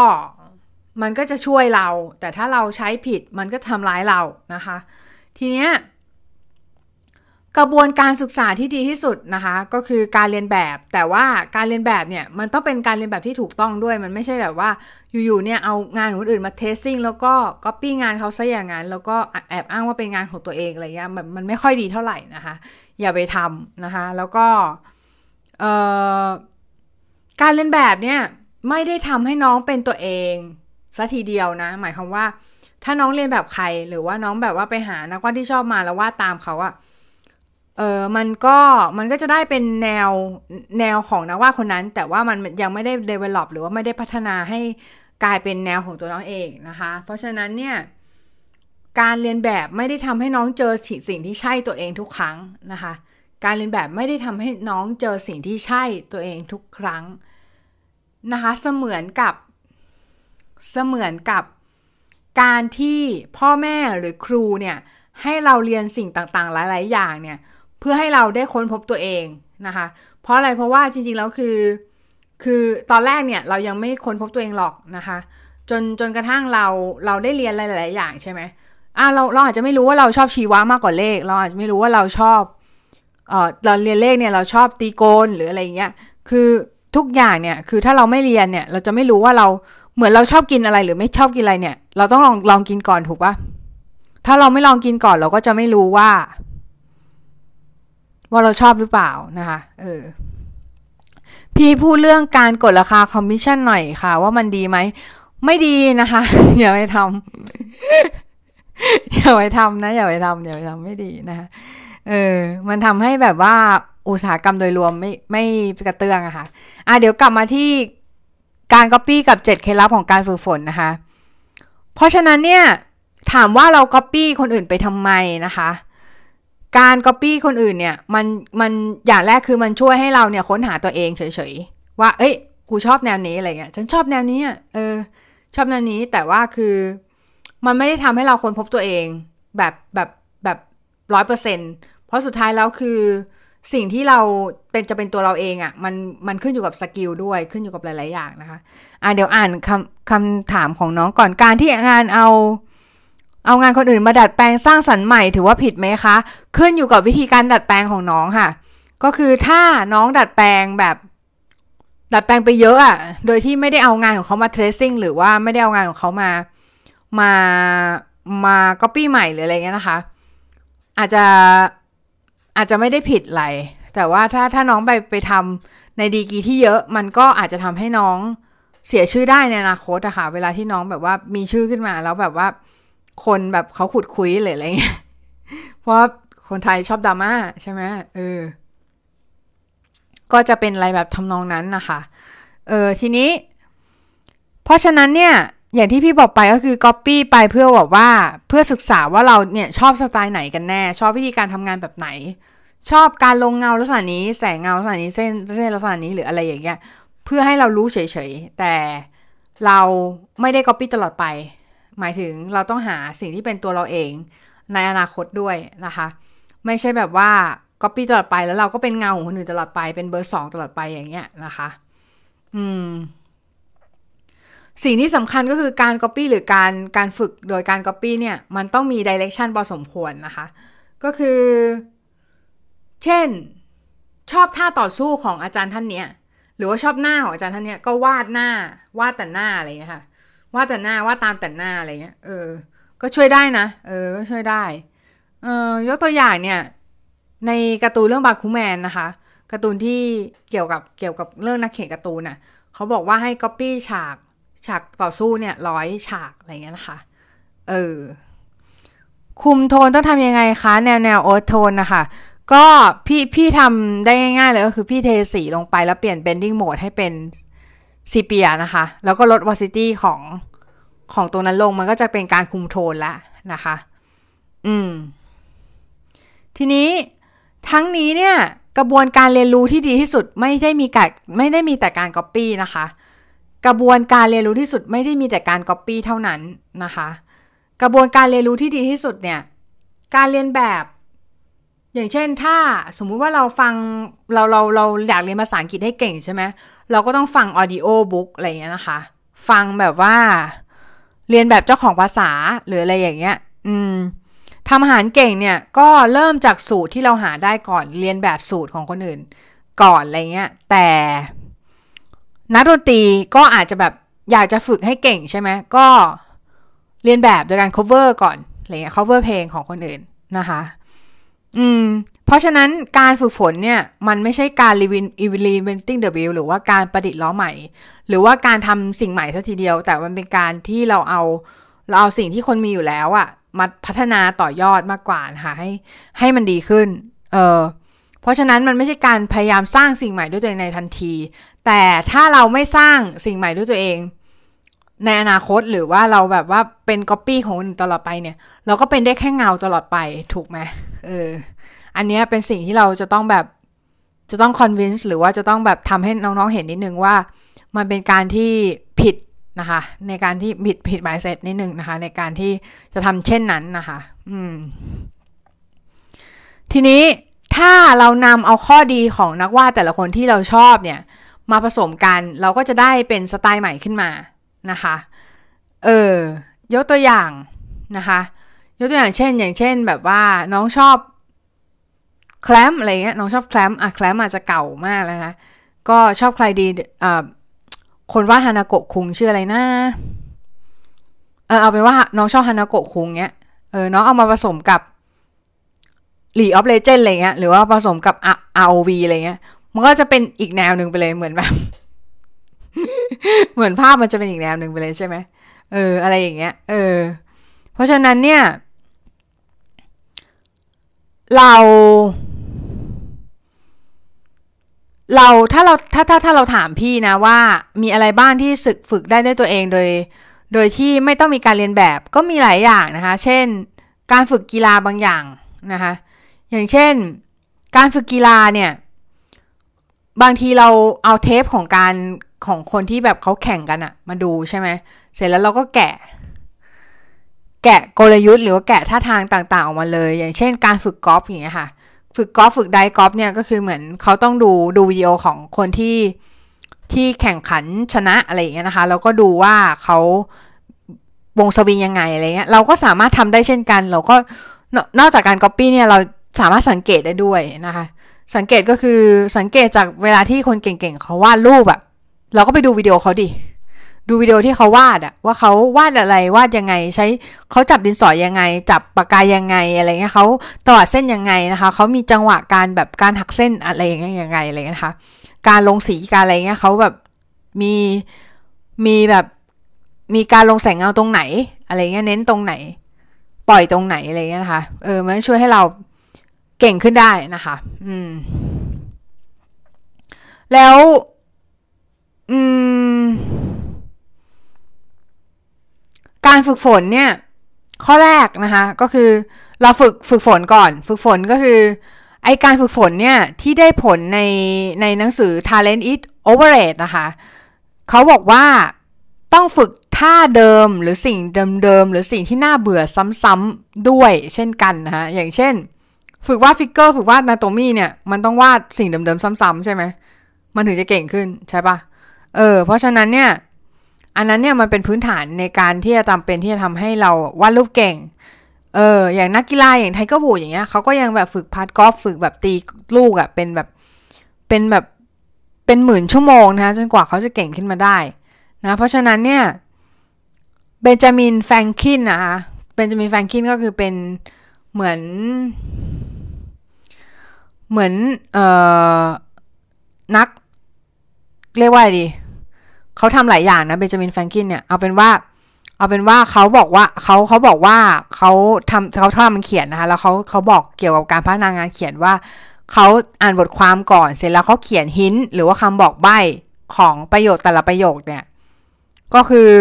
มันก็จะช่วยเรา แต่ถ้าเราใช้ผิดมันก็ทำร้ายเรานะคะ ทีเนี้ย กระบวนการศึกษาที่ดีที่สุดนะคะ ก็คือการเรียนแบบ แต่ว่าการเรียนแบบเนี่ยมันต้องเป็นการเรียนแบบที่ถูกต้องด้วย มันไม่ใช่แบบว่าอยู่ๆเนี่ยเอางานของคนอื่นมาเทสซิ่งแล้วก็ก๊อปปี้งานเขาซะอย่างนั้นแล้วก็แอบอ้างว่าเป็นงานของตัวเองอะไรเงี้ยมันมันไม่ค่อยดีเท่าไหร่นะคะ อย่าไปทำนะคะ แล้วก็เอ่อการเรียนแบบเนี่ยไม่ได้ทำให้น้องเป็นตัวเองซะทีเดียวนะ หมายความว่า ถ้าน้องเรียนแบบใครหรือว่าน้องแบบว่าไปหานักวาดที่ชอบมาแล้ววาดตามเขาอะ เออมันก็มันก็จะได้เป็นแนวแนวของนักวาดคนนั้น แต่ว่ามันยังไม่ได้ develop หรือว่าไม่ได้พัฒนาให้กลายเป็นแนวของตัวน้องเองนะคะ เพราะฉะนั้นเนี่ยการเรียนแบบไม่ได้ทำให้น้องเจอสิ่งที่ใช่ตัวเองทุกครั้งนะคะ การเรียนแบบไม่ได้ทำให้น้องเจอสิ่งที่ใช่ตัวเองทุกครั้งนะคะ เสมือนกับ เสมือนกับการที่พ่อแม่หรือครูเนี่ยให้เราเรียนสิ่งต่างๆ หลาย ๆ อย่างเนี่ย เพื่อให้เราได้ค้นพบตัวเองนะคะ เพราะอะไรเพราะว่าจริงๆแล้วคือ คือตอนแรกเนี่ยเรายังไม่ค้นพบตัวเองหรอกนะคะ จนจนกระทั่งเราเราได้เรียนหลายๆอย่างใช่ไหมอ่าเราเราอาจจะไม่รู้ว่าเราชอบชีวะมากกว่าเลข เราอาจจะไม่รู้ว่าเราชอบเออเราเรียนเลขเนี่ยเราชอบตรีโกณหรืออะไรเงี้ยคือทุกอย่างเนี่ยคือถ้าเราไม่เรียนเนี่ย เราจะไม่รู้ว่าเราเหมือนเราชอบกินอะไร หรือไม่ชอบกินอะไรเนี่ย เราต้องลองลองกินก่อนถูกปะถ้าเราไม่ลองกินก่อนเราก็จะไม่รู้ว่า ว่าเราชอบหรือเปล่านะคะเออพี่พูดเรื่องการกดราคาคอมมิชชั่นหน่อยค่ะ ว่ามันดีไหม ไม่ดีนะคะ อย่าไปทำอย่าไปทำนะ อย่าไปทำอย่าไปทำไม่ดีนะคะเออ มันทำให้แบบว่าอุตสาหกรรมโดยรวมไม่ไม่กระเตื้องอะค่ะ อะเดี๋ยวกลับมาที่การก๊อปปี้กับเจ็ดเคล็ดลับของการฝึกฝนนะคะ เพราะฉะนั้นเนี่ย ถามว่าเราก๊อปปี้คนอื่นไปทำไมนะคะ การก๊อปปี้คนอื่นเนี่ยมันมันอย่างแรกคือมันช่วยให้เราเนี่ยค้นหาตัวเองเฉยๆ ว่า เอ้ยกูชอบแนวนี้อะไรเงี้ยฉันชอบแนวนี้อะเออ ชอบแนวนี้แต่ว่าคือ มันไม่ได้ทำให้เราค้นพบตัวเอง แบบแบบแบบร้อยเปอร์เซ็นเพราะสุดท้ายแล้วคือสิ่งที่เราเป็นจะเป็นตัวเราเองอะ่ะมันมันขึ้นอยู่กับสกิลด้วยขึ้นอยู่กับหลาย ๆ อย่างนะคะ อ่าเดี๋ยวอ่านคำคำถามของน้องก่อนการที่งานเอา เอางานคนอื่นมาดัดแปลงสร้างสรรค์ใหม่ถือว่าผิดไหมคะ ขึ้นอยู่กับวิธีการดัดแปลงของน้องค่ะ ก็คือถ้าน้องดัดแปลงแบบ ดัดแปลงไปเยอะอะ่ะโดยที่ไม่ได้เอางานของเขามา tracing หรือว่าไม่ได้เอางานของเขามามามา copy ใหม่หรืออะไรเงี้ยนะคะ อาจจะอาจจะไม่ได้ผิดอะไรแต่ว่าถ้าถ้าน้องไปไปทำในดีกีที่เยอะมันก็อาจจะทำให้น้องเสียชื่อได้ในอนาคตอะค่ะเวลาที่น้องแบบว่ามีชื่อขึ้นมาแล้วแบบว่า คนแบบเขาขุดคุยหรืออะไรเงี้ย เพราะคนไทยชอบดราม่าใช่ไหมเออ ก็จะเป็นอะไรแบบทำนองนั้นนะคะ เออทีนี้ เพราะฉะนั้นเนี่ย อย่างที่พี่บอกไปก็คือ Copy ไปเพื่อบอกว่า เพื่อศึกษาว่าเราเนี่ยชอบสไตล์ไหนกันแน่ ชอบวิธีการทำงานแบบไหน ชอบการลงเงาลักษณะนี้ แสงเงาลักษณะนี้เส้นเส้นลักษณะนี้หรืออะไรอย่างเงี้ย เพื่อให้เรารู้เฉยๆแต่เราไม่ได้ก๊อปปี้ตลอดไป หมายถึงเราต้องหาสิ่งที่เป็นตัวเราเองในอนาคตด้วยนะคะ ไม่ใช่แบบว่าก๊อปปี้ตลอดไปแล้วเราก็เป็นเงาของคนอื่นตลอดไปเป็นเบอร์สองตลอดไปอย่างเงี้ยนะคะ อืม สิ่งที่สำคัญก็คือการก๊อปปี้หรือการการฝึกโดยการก๊อปปี้เนี่ย มันต้องมี direction พอสมควรนะคะ ก็คือ เช่น ชอบท่าต่อสู้ของอาจารย์ท่านเนี้ยหรือว่าชอบหน้าของอาจารย์ท่านเนี้ยก็วาดหน้าวาดแต่หน้าอะไรเงี้ยค่ะ วาดแต่หน้าวาดตามแต่หน้าอะไรเงี้ย เออ ก็ช่วยได้นะ เออ ก็ช่วยได้ เออยกตัวอย่างเนี่ย ในการ์ตูนเรื่องบาคูแมนนะคะ การ์ตูนที่เกี่ยวกับเกี่ยวกับเรื่องนักเขียนการ์ตูนน่ะ เขาบอกว่าให้ก๊อปปี้ฉากฉากต่อสู้เนี่ยร้อยฉากอะไรเงี้ยนะคะ เออ คุมโทนต้องทำยังไงคะ แนวแนว old tone นะคะก็พี่พี่ทำได้ง่ายๆเลยก็คือพี่เทสีลงไปแล้วเปลี่ยน blending mode ให้เป็น sepia นะคะ แล้วก็ลด opacity ของของตรงนั้นลงมันก็จะเป็นการคุมโทนแล้วนะคะ อืม ทีนี้ทั้งนี้เนี่ยกระบวนการเรียนรู้ที่ดีที่สุดไม่ได้มีการไม่ได้มีแต่การก๊อปปี้นะคะ กระบวนการเรียนรู้ที่สุดไม่ได้มีแต่การก๊อปปี้เท่านั้นนะคะ กระบวนการเรียนรู้ที่ดีที่สุดเนี่ย การเรียนแบบ อย่างเช่นถ้าสมมุติว่าเราฟังเราเราเราอยากเรียนภาษาอังกฤษให้เก่งใช่ไหม เราก็ต้องฟังออดิโอบุ๊กอะไรเงี้ยนะคะ ฟังแบบว่า เรียนแบบเจ้าของภาษาหรืออะไรอย่างเงี้ย อืมทำอาหารเก่งเนี่ยก็เริ่มจากสูตรที่เราหาได้ก่อนเรียนแบบสูตรของคนอื่น ก่อนอะไรเงี้ย แต่นักดนตรีก็อาจจะแบบอยากจะฝึกให้เก่งใช่ไหมก็เรียนแบบโดยการ cover ก่อนอะไรเงี้ย cover เพลงของคนอื่นนะคะ อืม เพราะฉะนั้นการฝึกฝนเนี่ยมันไม่ใช่การ reinventing the wheel หรือว่าการประดิษฐ์ล้อใหม่ หรือว่าการทำสิ่งใหม่สัทีเดียว แต่มันเป็นการที่เราเอาเราเอาสิ่งที่คนมีอยู่แล้วอะมาพัฒนาต่อยอดมากกว่านะคะให้ให้มันดีขึ้น เออเพราะฉะนั้นมันไม่ใช่การพยายามสร้างสิ่งใหม่ด้วยตัวเองในทันที แต่ถ้าเราไม่สร้างสิ่งใหม่ด้วยตัวเอง ในอนาคตหรือว่าเราแบบว่าเป็นก๊อปปี้ของคนอื่นตลอดไปเนี่ย เราก็เป็นได้แค่เงาตลอดไปถูกไหมเออ อันนี้เป็นสิ่งที่เราจะต้องแบบจะต้องคอนวินส์หรือว่าจะต้องแบบทำให้น้องๆเห็นนิดนึงว่า มันเป็นการที่ผิดนะคะในการที่ผิดผิดหมายเซตนิดนึงนะคะ ในการที่จะทำเช่นนั้นนะคะ อืม ทีนี้ถ้าเรานำเอาข้อดีของนักวาดแต่ละคนที่เราชอบเนี่ย มาผสมกันเราก็จะได้เป็นสไตล์ใหม่ขึ้นมานะคะ เออ ยกตัวอย่างนะคะ ยกตัวอย่างเช่น อย่างเช่น แบบว่าน้องชอบ แคลมอะไรเงี้ยน้องชอบแคลมอะแคลมอาจจะเก่ามากแล้วนะ ก็ชอบใครดีอ่าคนว่าฮานาโกะคุงชื่ออะไรนะเออเอาเป็นว่าน้องชอบฮานาโกะคุงเนี้ยเออน้องเอามาผสมกับ League of Legends อะไรเงี้ยหรือว่าผสมกับอ ROV อะไรเงี้ย มันก็จะเป็นอีกแนวหนึ่งไปเลยเหมือนแบบเหมือนภาพมันจะเป็นอีกแนวหนึ่งไปเลยใช่ไหมเออ อะไรอย่างเงี้ย เออ เพราะฉะนั้นเนี่ย เรา เราถ้าเราถ้าถ้าถ้าเราถามพี่นะว่ามีอะไรบ้างที่ฝึกฝึกได้ด้วยตัวเองโดย โดยที่ไม่ต้องมีการเรียนแบบก็มีหลายอย่างนะคะ เช่น การฝึกกีฬาบางอย่างนะคะ อย่างเช่น การฝึกกีฬาเนี่ยบางทีเราเอาเทปของการของคนที่แบบเขาแข่งกันอะมาดูใช่ไหมเสร็จแล้วเราก็แกะ แกะกลยุทธ์หรือว่าแกะท่าทางต่างๆ ออกมาเลย อย่างเช่น การฝึกกอล์ฟอย่างเงี้ยค่ะ ฝึกกอล์ฟฝึกไดกอล์ฟเนี่ยก็คือเหมือนเขาต้องดูดูวิดีโอของคนที่ที่แข่งขันชนะอะไรอย่างเงี้ยนะคะแล้วก็ดูว่าเขาวงสวิงยังไงอะไรเงี้ยเราก็สามารถทำได้เช่นกัน เราก็นอกจากการก๊อปปี้เนี่ยเราสามารถสังเกตได้ด้วยนะคะ สังเกตก็คือสังเกตจากเวลาที่คนเก่งๆเขาวาดรูปอะเราก็ไปดูวิดีโอเขาดิ ดูวิดีโอที่เขาวาดอะว่าเขาวาดอะไรวาดยังไง ใช้เขาจับดินสอยังไง จับปากกายังไงอะไรเงี้ยเขาตวัดเส้นยังไงนะคะเขามีจังหวะการแบบการหักเส้นอะไรอย่างเงี้ยยังไงอะไรเงี้ยนะคะการลงสีการอะไรเงี้ยเขาแบบมีมีแบบมีการลงแสงเงาตรงไหนอะไรเงี้ยเน้นตรงไหน ปล่อยตรงไหนอะไรเงี้ยนะคะเออมันช่วยให้เราเก่งขึ้นได้นะคะ อืม แล้ว อืม การฝึกฝนเนี่ย ข้อแรกนะคะก็คือเราฝึกฝึกฝนก่อน ฝึกฝนก็คือไอการฝึกฝนเนี่ย ที่ได้ผลในในหนังสือ Talent is Overrated นะคะเขาบอกว่าต้องฝึกท่าเดิมหรือสิ่งเดิมๆหรือสิ่งที่น่าเบื่อซ้ำๆด้วยเช่นกันนะคะอย่างเช่น ฝึกวาด figure ฝึกวาด anatomy เนี่ย มันต้องวาดสิ่งเดิมๆซ้ำๆใช่ไหมมันถึงจะเก่งขึ้นใช่ปะเออเพราะฉะนั้นเนี่ย อันนั้นเนี่ยมันเป็นพื้นฐานในการที่จะจำเป็นที่จะทำให้เราวาดรูปเก่ง เออ อย่างนักกีฬาอย่างไทเกอร์วูดส์อย่างเงี้ยเขาก็ยังแบบฝึก putt กอล์ฟฝึกแบบตีลูกอะ่ะเป็นแบบเป็นแบบเป็นหมื่นชั่วโมงนะคะจนกว่าเขาจะเก่งขึ้นมาได้นะเพราะฉะนั้นเนี่ยเบนจามินแฟรงคินนะคะเบนจามินแฟรงคินก็คือเป็นเหมือน เหมือนเอ่อนัก เรียกว่าดี เขาทำหลายอย่างนะเบนจามินแฟรงคินเนี่ยเอาเป็นว่าเอาเป็นว่าเขาบอกว่าเขาเขาบอกว่าเขาทำเขาทำมันเขียนนะคะแล้วเขาเขาบอกเกี่ยวกับการพัฒนางานเขียนว่าเขาอ่านบทความก่อนเสร็จแล้วเขาเขียนหินหรือว่าคำบอกใบ้ของประโยคแต่ละประโยคเนี่ย ก็คือ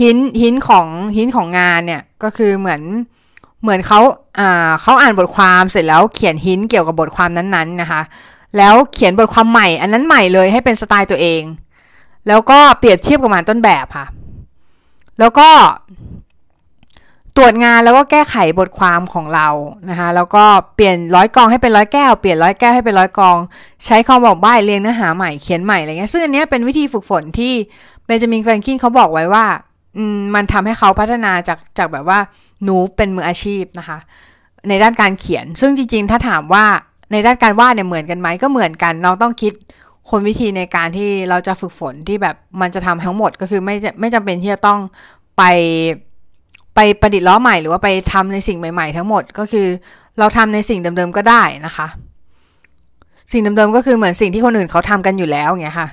หินหินของหินของงานเนี่ยก็คือเหมือนเหมือนเขาอ่าเขาอ่านบทความเสร็จแล้วเขียนหินเกี่ยวกับบทความนั้นๆนะคะ แล้วเขียนบทความใหม่ อันนั้นใหม่เลยให้เป็นสไตล์ตัวเอง แล้วก็เปรียบเทียบกับงานต้นแบบค่ะ แล้วก็ตรวจงานแล้วก็แก้ไขบทความของเรานะคะแล้วก็เปลี่ยนร้อยกองให้เป็นร้อยแก้วเปลี่ยนร้อยแก้วให้เป็นร้อยกอง ใช้คำบอกใบ้เรียงเนื้อหาใหม่เขียนใหม่อะไรเงี้ยซึ่งอันนี้เป็นวิธีฝึกฝนที่เบนจามินแฟรงคินเขาบอกไว้ว่ามมันทำให้เขาพัฒนาจากจากแบบว่าหนูเป็นมืออาชีพนะคะ ในด้านการเขียนซึ่งจริงๆ ถ้าถามว่าในด้านการวาดเนี่ยเหมือนกันไหมก็เหมือนกัน เราต้องคิด คนวิธีในการที่เราจะฝึกฝนที่แบบมันจะทำทั้งหมดก็คือไม่ไม่จำเป็นที่จะต้องไปไปประดิษฐ์ล้อใหม่หรือว่าไปทำในสิ่งใหม่ๆ ทั้งหมดก็คือเราทำในสิ่งเดิมๆก็ได้นะคะ สิ่งเดิมๆก็คือเหมือนสิ่งที่คนอื่นเขาทำกันอยู่แล้วเงี้ยค่ะ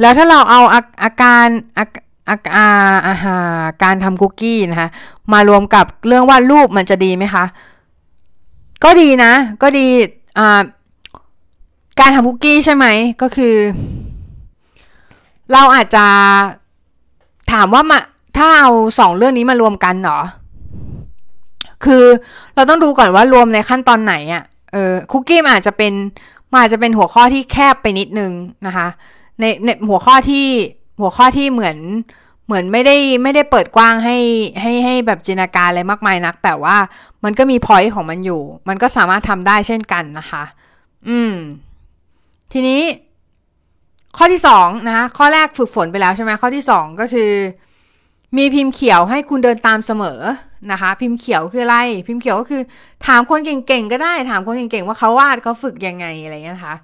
แล้วถ้าเราเอาอาอาการอาอาอาอาหาการทำคุกกี้นะคะมารวมกับเรื่องวาดรูปมันจะดีไหมคะ ก็ดีนะ ก็ดีอ่า การทำคุกกี้ใช่ไหมก็คือ เราอาจจะถามว่ามาถ้าเอาสองเรื่องนี้มารวมกันเหรอ คือเราต้องดูก่อนว่ารวมในขั้นตอนไหนอะ่ะเออคุกกี้มันอาจจะเป็นมันอาจจะเป็นหัวข้อที่แคบไปนิดนึงนะคะในในหัวข้อที่หัวข้อที่เหมือนเหมือนไม่ได้ไม่ได้เปิดกว้างให้ให้ให้แบบจินตนาการอะไรมากมายนัก แต่ว่ามันก็มีพอยต์ของมันอยู่ มันก็สามารถทำได้เช่นกันนะคะ อืม ทีนี้ข้อที่สองนะคะข้อแรกฝึกฝนไปแล้วใช่ไหมข้อที่สองก็คือ มีพิมพ์เขียวให้คุณเดินตามเสมอนะคะ พิมพ์เขียวคืออะไร พิมพ์เขียวก็คือ ถามคนเก่งๆก็ได้ ถามคนเก่งๆว่าเขาวาดเขาฝึกยังไงอะไรเงี้ยนะคะ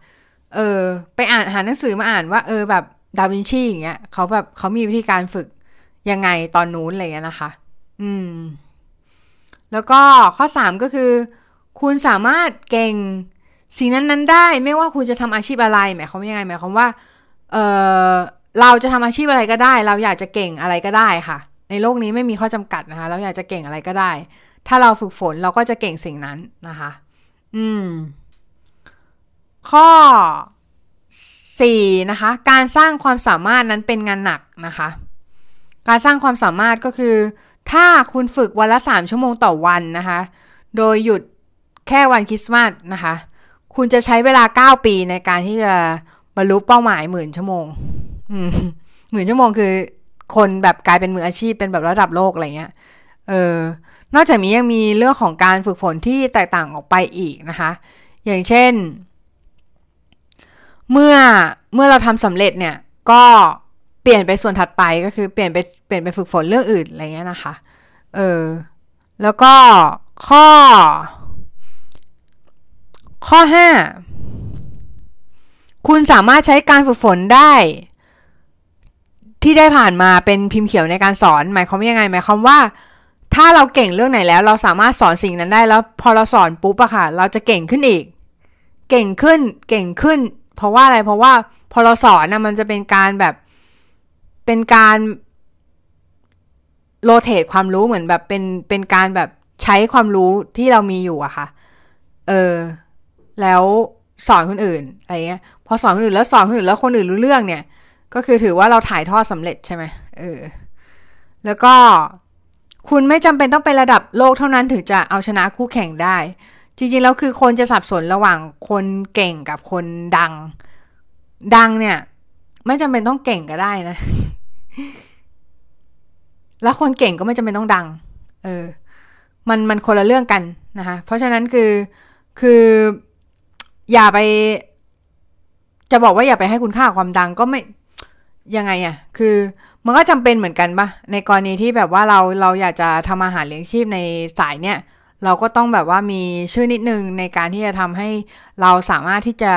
เออไปอ่านหาหนังสือมาอ่านว่าเออแบบดาวินชีอย่างเงี้ยเขาแบบเขามีวิธีการฝึกยังไงตอนนู้นอะไรเงี้ยนะคะ อืม แล้วก็ข้อสามก็คือ คุณสามารถเก่ง สิ่งนั้นๆได้ไม่ว่าคุณจะทำอาชีพอะไรหมายความว่ายังไงหมายความว่าเออเราจะทำอาชีพอะไรก็ได้ เราอยากจะเก่งอะไรก็ได้ค่ะ ในโลกนี้ไม่มีข้อจำกัดนะคะ เราอยากจะเก่งอะไรก็ได้ ถ้าเราฝึกฝนเราก็จะเก่งสิ่งนั้นนะคะ อืม ข้อสี่นะคะ การสร้างความสามารถนั้นเป็นงานหนักนะคะ การสร้างความสามารถก็คือ ถ้าคุณฝึกวันละสามชั่วโมงต่อวันนะคะ โดยหยุดแค่วันคริสต์มาสนะคะ คุณจะใช้เวลาเก้าปีในการที่จะบรรลุเป้าหมายหมื่นชั่วโมงหมื่นชั่วโมงคือ คนแบบกลายเป็นมืออาชีพเป็นแบบระดับโลกอะไรเงี้ย เออ นอกจากนี้ยังมีเรื่องของการฝึกฝนที่แตกต่างออกไปอีกนะคะ อย่างเช่น เมื่อเมื่อเราทำสำเร็จเนี่ย ก็เปลี่ยนไปส่วนถัดไปก็คือเปลี่ยนไปเปลี่ยนไปฝึกฝนเรื่องอื่นอะไรเงี้ยนะคะ เออ แล้วก็ข้อ ข้อห้าคุณสามารถใช้การฝึกฝนได้ ที่ได้ผ่านมาเป็นพิมพ์เขียวในการสอน หมายความว่ายังไง หมายความว่า ถ้าเราเก่งเรื่องไหนแล้ว เราสามารถสอนสิ่งนั้นได้แล้ว พอเราสอนปุ๊บอะค่ะ เราจะเก่งขึ้นอีก เก่งขึ้น เก่งขึ้น เพราะว่าอะไร เพราะว่าพอเราสอนนะมันจะเป็นการแบบ เป็นการโรเตทความรู้เหมือนแบบเป็นเป็นการแบบใช้ความรู้ที่เรามีอยู่อะค่ะ เออ แล้วสอนคนอื่นอะไรเงี้ยพอสอนคนอื่นแล้วสอนคนอื่นแล้วคนอื่นรู้เรื่องเนี่ย ก็คือถือว่าเราถ่ายทอดสำเร็จใช่ไหมเออแล้วก็คุณไม่จำเป็นต้องไประดับโลกเท่านั้นถึงจะเอาชนะคู่แข่งได้ จริงๆแล้วคือคนจะสับสนระหว่างคนเก่งกับคนดัง ดังเนี่ย ไม่จำเป็นต้องเก่งก็ได้นะ แล้วคนเก่งก็ไม่จำเป็นต้องดัง เออ มันมันคนละเรื่องกันนะคะ เพราะฉะนั้นคือคือ อย่าไป จะบอกว่าอย่าไปให้คุณค่าความดังก็ไม่ยังไงอะ่ะคือมันก็จำเป็นเหมือนกันปะในกรณีที่แบบว่าเราเราอยากจะทำอาหารเลี้ยงชีพในสายเนี้ยเราก็ต้องแบบว่ามีชื่อนิดนึงในการที่จะทำให้เราสามารถที่จะ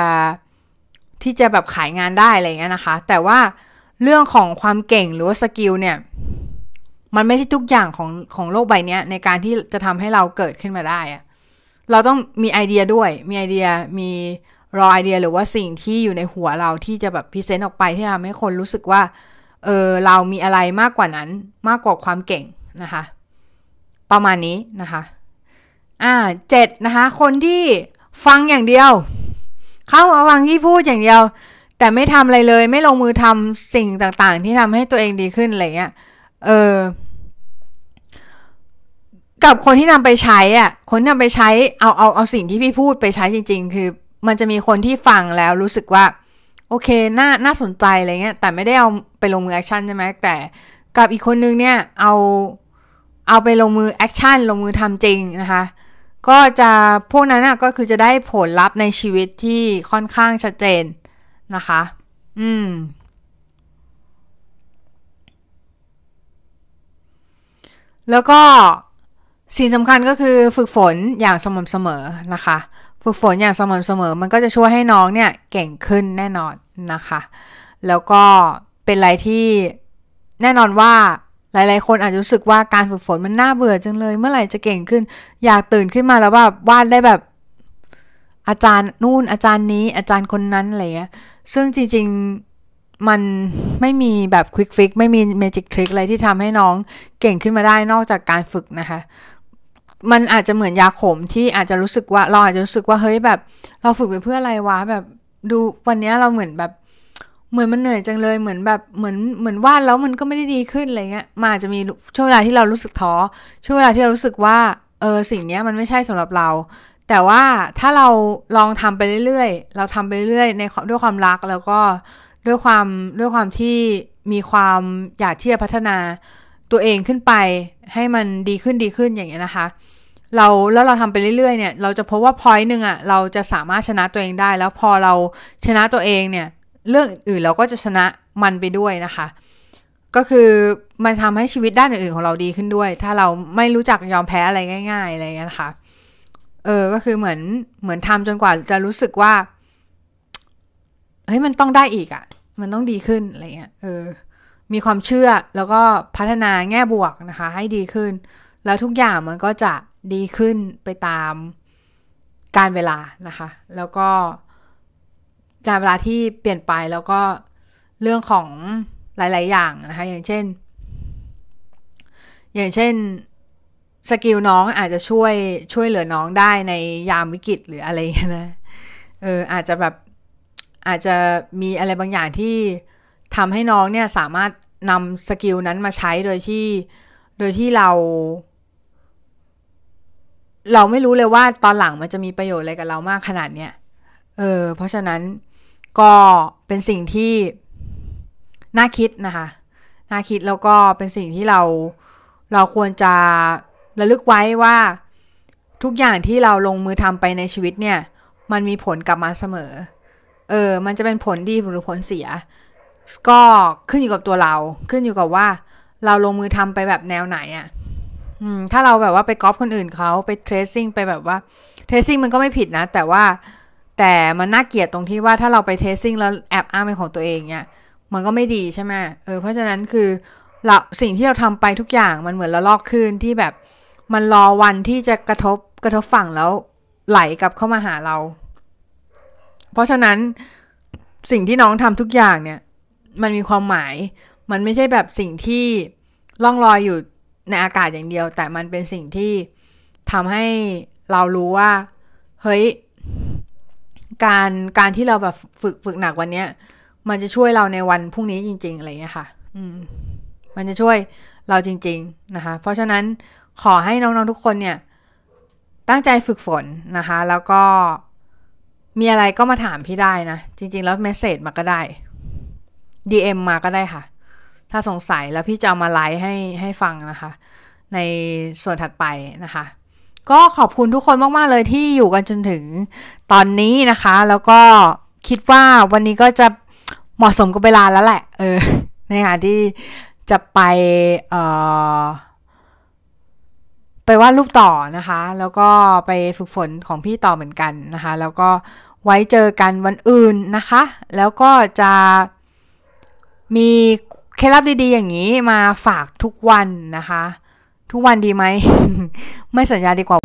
ที่จะแบบขายงานได้อะไรเงี้ยนะคะ แต่ว่าเรื่องของความเก่งหรือว่าสกิลเนี่ย มันไม่ใช่ทุกอย่างของของโลกใบนี้ในการที่จะทำให้เราเกิดขึ้นมาได้อะ เราต้องมีไอเดียด้วย มีไอเดีย มีรอไอเดียหรือว่าสิ่งที่อยู่ในหัวเราที่จะแบบ present ออกไปที่ทำให้คนรู้สึกว่า เออเรามีอะไรมากกว่านั้น มากกว่าความเก่งนะคะ ประมาณนี้นะคะ อ่าเจ็ดนะคะ คนที่ฟังอย่างเดียว เข้ามาฟังที่พูดอย่างเดียว แต่ไม่ทำอะไรเลย ไม่ลงมือทำสิ่งต่างๆ ที่ทำให้ตัวเองดีขึ้นอะไรเงี้ย เออ กับคนที่นำไปใช้อะ คนนำไปใช้เอาเอาเอาสิ่งที่พี่พูดไปใช้จริง ๆ คือ มันจะมีคนที่ฟังแล้วรู้สึกว่า โอเคน่าน่าสนใจอะไรเงี้ยแต่ไม่ได้เอาไปลงมือ action ใช่ไหมแต่กับอีกคนนึงเนี่ยเอาเอาไปลงมือ action ลงมือทำจริงนะคะ ก็จะพวกนั้นอะก็คือจะได้ผลลัพธ์ในชีวิตที่ค่อนข้างชัดเจนนะคะ อืมแล้วก็ สิ่งสำคัญก็คือฝึกฝนอย่างสม่ำเสมอนะคะ ฝึกฝนอย่างสม่ำเสมอ มันก็จะช่วยให้น้องเนี่ยเก่งขึ้นแน่นอนนะคะ แล้วก็เป็นอะไรที่แน่นอนว่าหลาย ๆ คนอาจจะรู้สึกว่าการฝึกฝนมันน่าเบื่อจังเลย เมื่อไหร่จะเก่งขึ้น อยากตื่นขึ้นมาแล้วแบบวาดได้แบบอาจารย์นู่นอาจารย์นี้อาจารย์คนนั้นอะไรเงี้ยซึ่งจริง ๆ มันไม่มีแบบ quick fix ไม่มี magic trick อะไรที่ทำให้น้องเก่งขึ้นมาได้นอกจากการฝึกนะคะ มันอาจจะเหมือนยาขมที่อาจจะรู้สึกว่าเราอาจจะรู้สึกว่าเฮ้ยแบบ เราฝึกไปเพื่ออะไรวะแบบดูวันนี้เราเหมือนแบบ เหมือนมันเหนื่อยจังเลยเหมือนแบบเหมือนเหมือนวาดแล้วมันก็ไม่ได้ดีขึ้นอะไรเงี้ยมาอาจจะมีช่วงเวลาที่เรารู้สึกท้อช่วงเวลาที่เรารู้สึกว่าเออสิ่งนี้มันไม่ใช่สำหรับเรา แต่ว่าถ้าเราลองทำไปเรื่อยๆ เราทำไปเรื่อยในด้วยความรักแล้วก็ด้วยความด้วยความที่มีความอยากที่จะพัฒนาตัวเองขึ้นไป ให้มันดีขึ้นดีขึ้นอย่างเงี้ยนะคะ เราแล้วเราทำไปเรื่อยๆเนี่ยเราจะพบว่าพอยต์หนึ่งอะเราจะสามารถชนะตัวเองได้ แล้วพอเราชนะตัวเองเนี่ยเรื่องอื่นเราก็จะชนะมันไปด้วยนะคะ ก็คือมันทำให้ชีวิตด้านอื่นๆของเราดีขึ้นด้วย ถ้าเราไม่รู้จักยอมแพ้อะไรง่าย ๆ อะไรเงี้ยนะคะเออก็คือเหมือนเหมือนทำจนกว่าจะรู้สึกว่าเฮ้ยมันต้องได้อีกอะ่ะ มันต้องดีขึ้นอะไรเงี้ยเออ มีความเชื่อแล้วก็พัฒนาแง่บวกนะคะ ให้ดีขึ้น แล้วทุกอย่างมันก็จะดีขึ้นไปตามการเวลานะคะ แล้วก็การเวลาที่เปลี่ยนไปแล้วก็เรื่องของหลาย ๆ อย่างนะคะ อย่างเช่น อย่างเช่น skill น้องอาจจะช่วยช่วยเหลือน้องได้ในยามวิกฤตหรืออะไรนะเอออาจจะแบบอาจจะมีอะไรบางอย่างที่ทำให้น้องเนี่ยสามารถ นำ skill นั้นมาใช้โดยที่ โดยที่เรา เราไม่รู้เลยว่าตอนหลังมันจะมีประโยชน์อะไรกับเรามากขนาดเนี้ย เออ เพราะฉะนั้นก็เป็นสิ่งที่น่าคิดนะคะ น่าคิดแล้วก็เป็นสิ่งที่เราเราควรจะระลึกไว้ว่าทุกอย่างที่เราลงมือทำไปในชีวิตเนี่ย มันมีผลกลับมาเสมอ เออ มันจะเป็นผลดีหรือผลเสีย ก็ขึ้นอยู่กับตัวเรา ขึ้นอยู่กับว่า เราลงมือทำไปแบบแนวไหนอะ่ะถ้าเราแบบว่าไปก๊อปคนอื่นเขาไปเทรซซิ่งไปแบบว่าเทรซซิ่งมันก็ไม่ผิดนะ แต่ว่าแต่มันน่าเกลียดตรงที่ว่าถ้าเราไปเทรซิ่งแล้วแอบอ้างเป็นของตัวเองเนี่ยมันก็ไม่ดีใช่ไหมเออเพราะฉะนั้นคือเราสิ่งที่เราทำไปทุกอย่างมันเหมือนละลอกขึ้นที่แบบมันรอวันที่จะกระทบกระทบฝั่งแล้วไหลกลับเข้ามาหาเรา เพราะฉะนั้นสิ่งที่น้องทำทุกอย่างเนี่ย มันมีความหมาย มันไม่ใช่แบบสิ่งที่ล่องลอยอยู่ในอากาศอย่างเดียว แต่มันเป็นสิ่งที่ทำให้เรารู้ว่า เฮ้ย การการที่เราแบบฝึกฝึกหนักวันเนี้ย มันจะช่วยเราในวันพรุ่งนี้จริง ๆ อะไรเงี้ยค่ะ อืม มันจะช่วยเราจริง ๆ นะคะ เพราะฉะนั้นขอให้น้อง ๆ ทุกคนเนี่ย ตั้งใจฝึกฝนนะคะ แล้วก็มีอะไรก็มาถามพี่ได้นะ จริง ๆ แล้วเมสเซจมาก็ได้ DM มาก็ได้ค่ะ ถ้าสงสัยแล้วพี่จะามาไลฟ์ให้ให้ฟังนะคะ ในส่วนถัดไปนะคะ ก็ขอบคุณทุกคนมาก ๆ เลยที่อยู่กันจนถึงตอนนี้นะคะ แล้วก็คิดว่าวันนี้ก็จะเหมาะสมกับเวลาแล้วแหละ เออในขณะที่จะไปเอ่อไปวาดรูปต่อนะคะ แล้วก็ไปฝึกฝนของพี่ต่อเหมือนกันนะคะ แล้วก็ไว้เจอกันวันอื่นนะคะ แล้วก็จะ มีเคล็ดลับดีๆอย่างนี้มาฝากทุกวันนะคะ ทุกวันดีไหม ไม่สัญญาดีกว่า